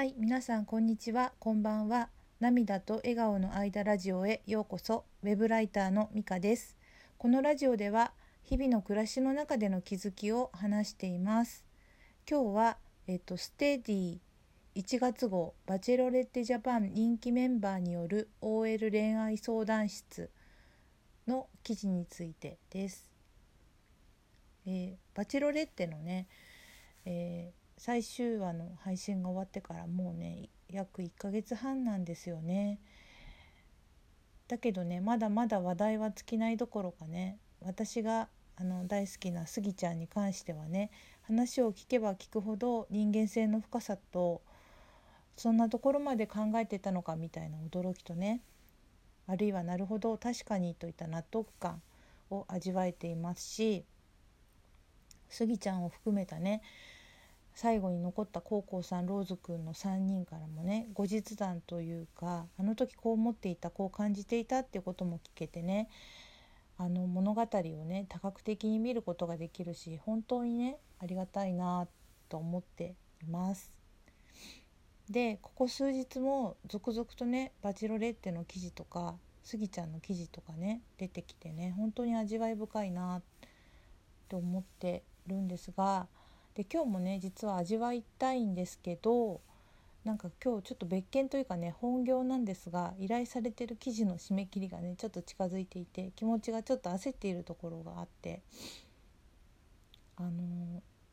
はい、皆さんこんにちは、こんばんは。涙と笑顔の間ラジオへようこそ。ウェブライターのミカです。このラジオでは日々の暮らしの中での気づきを話しています。今日はえっとステディ1月号バチェロレッテジャパン人気メンバーによる OL 恋愛相談室の記事についてです。えーバチェロレッテのね、えー最終話の配信が終わってからもうね約1ヶ月半なんですよね。だけどねまだまだ話題は尽きないどころかね私があの大好きなスギちゃんに関してはね話を聞けば聞くほど人間性の深さとそんなところまで考えてたのかみたいな驚きとねあるいはなるほど確かにといった納得感を味わえていますしスギちゃんを含めたね最後に残った高校さんローズくんの3人からもね後日談というかあの時こう思っていたこう感じていたっていうことも聞けてねあの物語をね多角的に見ることができるし本当にねありがたいなと思っています。でここ数日も続々とねバチロレッテの記事とかスギちゃんの記事とかね出てきてね本当に味わい深いなと思ってるんですがで今日もね実は味わいたいんですけどなんか今日ちょっと別件というかね本業なんですが依頼されてる記事の締め切りがねちょっと近づいていて気持ちがちょっと焦っているところがあってあのー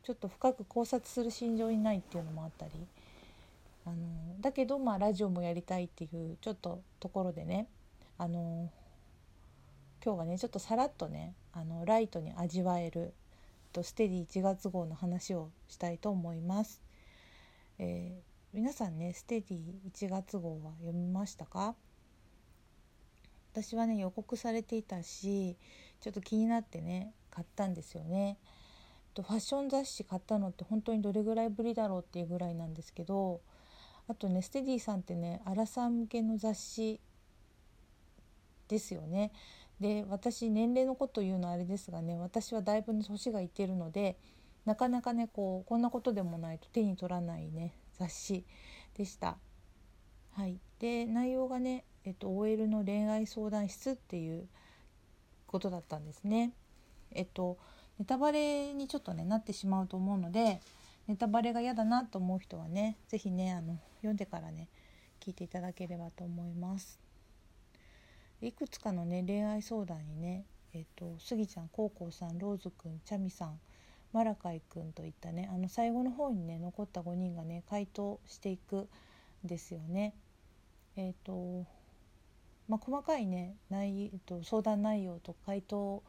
ちょっと深く考察する心情にないっていうのもあったりあのーだけどまあラジオもやりたいっていうちょっとところでねあのー今日はねちょっとさらっとねあのライトに味わえるとステディ1月号の話をしたいと思います。えー皆さんねステディ1月号は読みましたか？私はね予告されていたしちょっと気になってね買ったんですよね。とファッション雑誌買ったのって本当にどれぐらいぶりだろうっていうぐらいなんですけどあとねステディさんってねアラサー向けの雑誌ですよね。で私年齢のこと言うのはあれですがね私はだいぶ年がいってるのでなかなかねこうこんなことでもないと手に取らないね雑誌でした。はい、で内容がね、えっと、OL の恋愛相談室っていうことだったんですね。えっとネタバレにちょっとねなってしまうと思うのでネタバレが嫌だなと思う人はね是非ねあの読んでからね聞いていただければと思います。いくつかのね恋愛相談にねえっとスギちゃんコウコウさんローズくんチャミさんマラカイくんといったねあの最後の方にね残った5人がね回答していくんですよね。えっ、とまあ細かいね内、えっと、相談内容と回答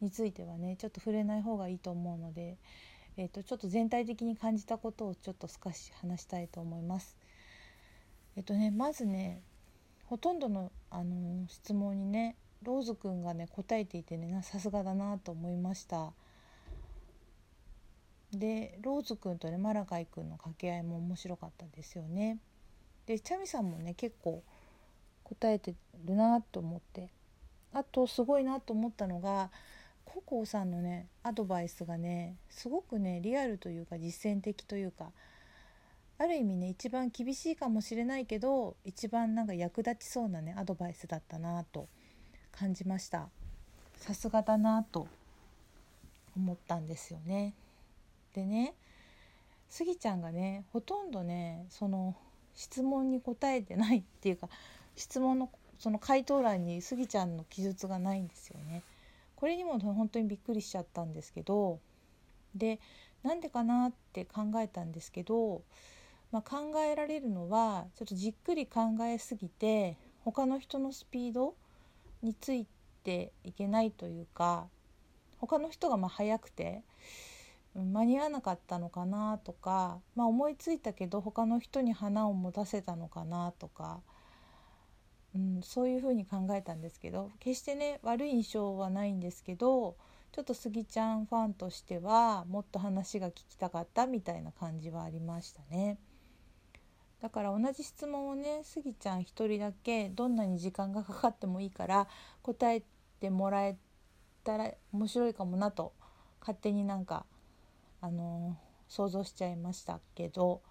についてはねちょっと触れない方がいいと思うので、えっとちょっと全体的に感じたことをちょっと少し話したいと思います。えっとねまずねほとんどの、あの質問にねローズくんがね答えていてねさすがだなと思いました。でローズくんとねマラカイくんの掛け合いも面白かったですよね。でチャミさんもね結構答えてるなと思ってあとすごいなと思ったのがココさんのねアドバイスがねすごくねリアルというか実践的というかある意味ね一番厳しいかもしれないけど一番なんか役立ちそうなねアドバイスだったなと感じました。さすがだなと思ったんですよね。でねスギちゃんがねほとんどねその質問に答えてないっていうか質問のその回答欄にスギちゃんの記述がないんですよね。これにも本当にびっくりしちゃったんですけどでなんでかなって考えたんですけどまあ、考えられるのはちょっとじっくり考えすぎて他の人のスピードについていけないというか他の人がまあ早くて間に合わなかったのかなとか、まあ、思いついたけど他の人に花を持たせたのかなとか、うん、そういうふうに考えたんですけど決してね悪い印象はないんですけどちょっとスギちゃんファンとしてはもっと話が聞きたかったみたいな感じはありましたね。だから同じ質問をねスギちゃん一人だけどんなに時間がかかってもいいから答えてもらえたら面白いかもなと勝手になんかあのー想像しちゃいましたけど、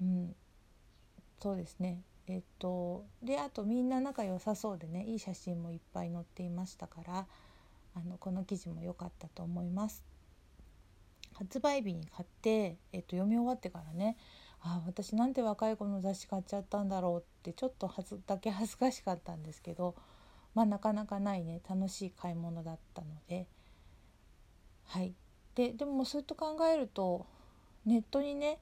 ううんそうですねえっとであとみんな仲良さそうでねいい写真もいっぱい載っていましたからあのこの記事も良かったと思います。発売日に買って、えっと、読み終わってからねあ私なんて若い子の雑誌買っちゃったんだろうってちょっとはずだけ恥ずかしかったんですけどまあなかなかないね。楽しい買い物だったので。はい。ででもそういった考えるとネットにね、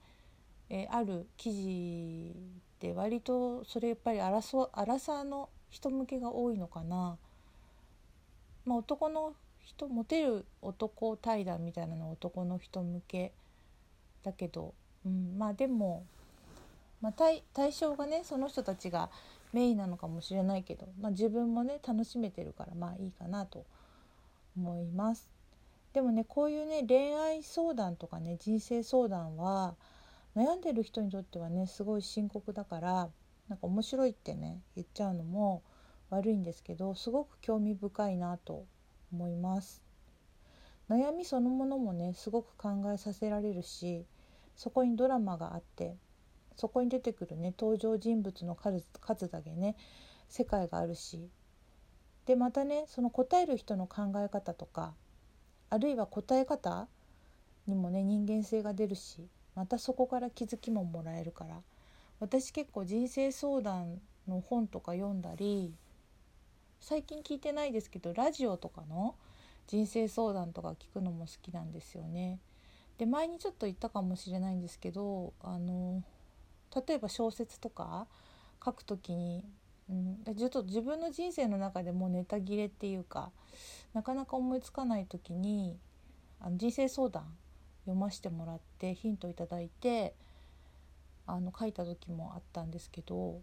え、ある記事って割とそれやっぱりアラサーの人向けが多いのかな。まあ、男の人モテる男対談みたいなの男の人向けだけど、うん、まあでも、まあ対、対象がねその人たちがメインなのかもしれないけど、まあ、自分もね楽しめてるからまあいいかなと思います。でもねこういうね恋愛相談とかね人生相談は悩んでる人にとってはねすごい深刻だからなんか面白いってね言っちゃうのも悪いんですけどすごく興味深いなと思います悩みそのものもねすごく考えさせられるしそこにドラマがあってそこに出てくるね登場人物の数数だけね世界があるしでまたねその答える人の考え方とかあるいは答え方にもね人間性が出るしまたそこから気づきももらえるから私結構人生相談の本とか読んだり最近聞いてないですけどラジオとかの人生相談とか聞くのも好きなんですよね。で前にちょっと言ったかもしれないんですけどあの例えば小説とか書く時に、うん、ちょっと自分の人生の中でもうネタ切れっていうかなかなか思いつかない時にあの人生相談読ませてもらってヒントいただいてあの書いた時もあったんですけど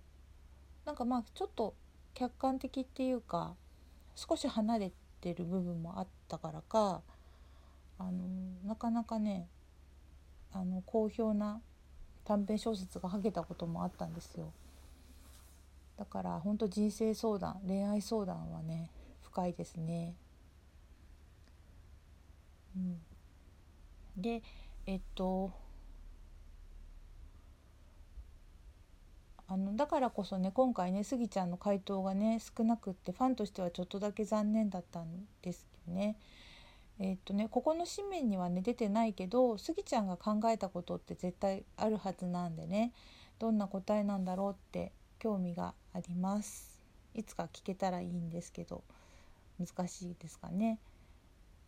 なんかまあちょっと客観的っていうか少し離れてる部分もあったからかあのなかなかねあの好評な短編小説が書けたこともあったんですよ。だから本当人生相談恋愛相談はね深いですね。うん、でえっとあのだからこそね今回ねスギちゃんの回答がね少なくってファンとしてはちょっとだけ残念だったんですよね。えー、っとねここの紙面にはね出てないけどスギちゃんが考えたことって絶対あるはずなんでねどんな答えなんだろうって興味があります。いつか聞けたらいいんですけど難しいですかね。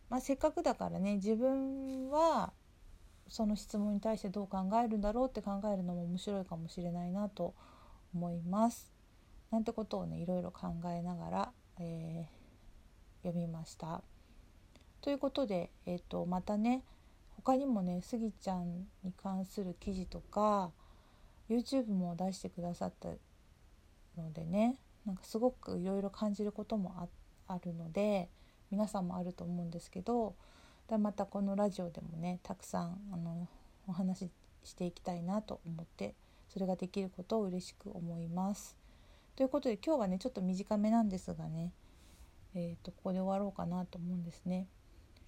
まあ、せっかくだからね自分はその質問に対してどう考えるんだろうって考えるのも面白いかもしれないなと思います。なんてことをねいろいろ考えながら、えー、読みました。ということで、えーと、またね他にもねスギちゃんに関する記事とか YouTube も出してくださったのでねなんかすごくいろいろ感じることもあるので皆さんもあると思うんですけどでまたこのラジオでもねたくさんあのお話ししていきたいなと思ってそれができることを嬉しく思います。ということで今日はねちょっと短めなんですがね、えーと、ここで終わろうかなと思うんですね。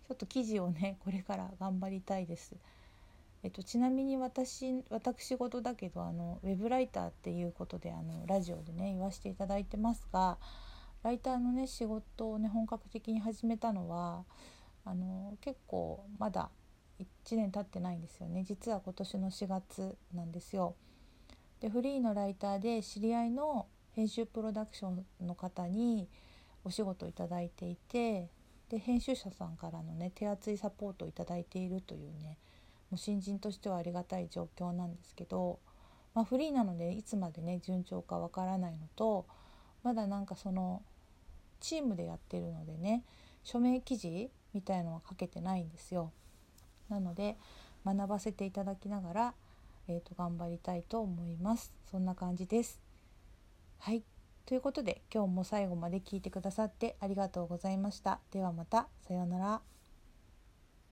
ちょっと記事をねこれから頑張りたいです。えっと、ちなみに私私事だけどあのウェブライターっていうことであのラジオでね言わせていただいてますがライターのね仕事をね本格的に始めたのはあの結構まだ1年経ってないんですよね実は今年の4月なんですよ。でフリーのライターで知り合いの編集プロダクションの方にお仕事をいただいていてで編集者さんからのね手厚いサポートをいいているというねもう新人としてはありがたい状況なんですけど、まあ、フリーなのでいつまでね順調かわからないのとまだなんかそのチームでやってるのでね署名記事みたいのは書けてないんですよ。なので学ばせていただきながら、えーと、頑張りたいと思います。そんな感じです。はいということで今日も最後まで聞いてくださってありがとうございました。ではまたさようなら。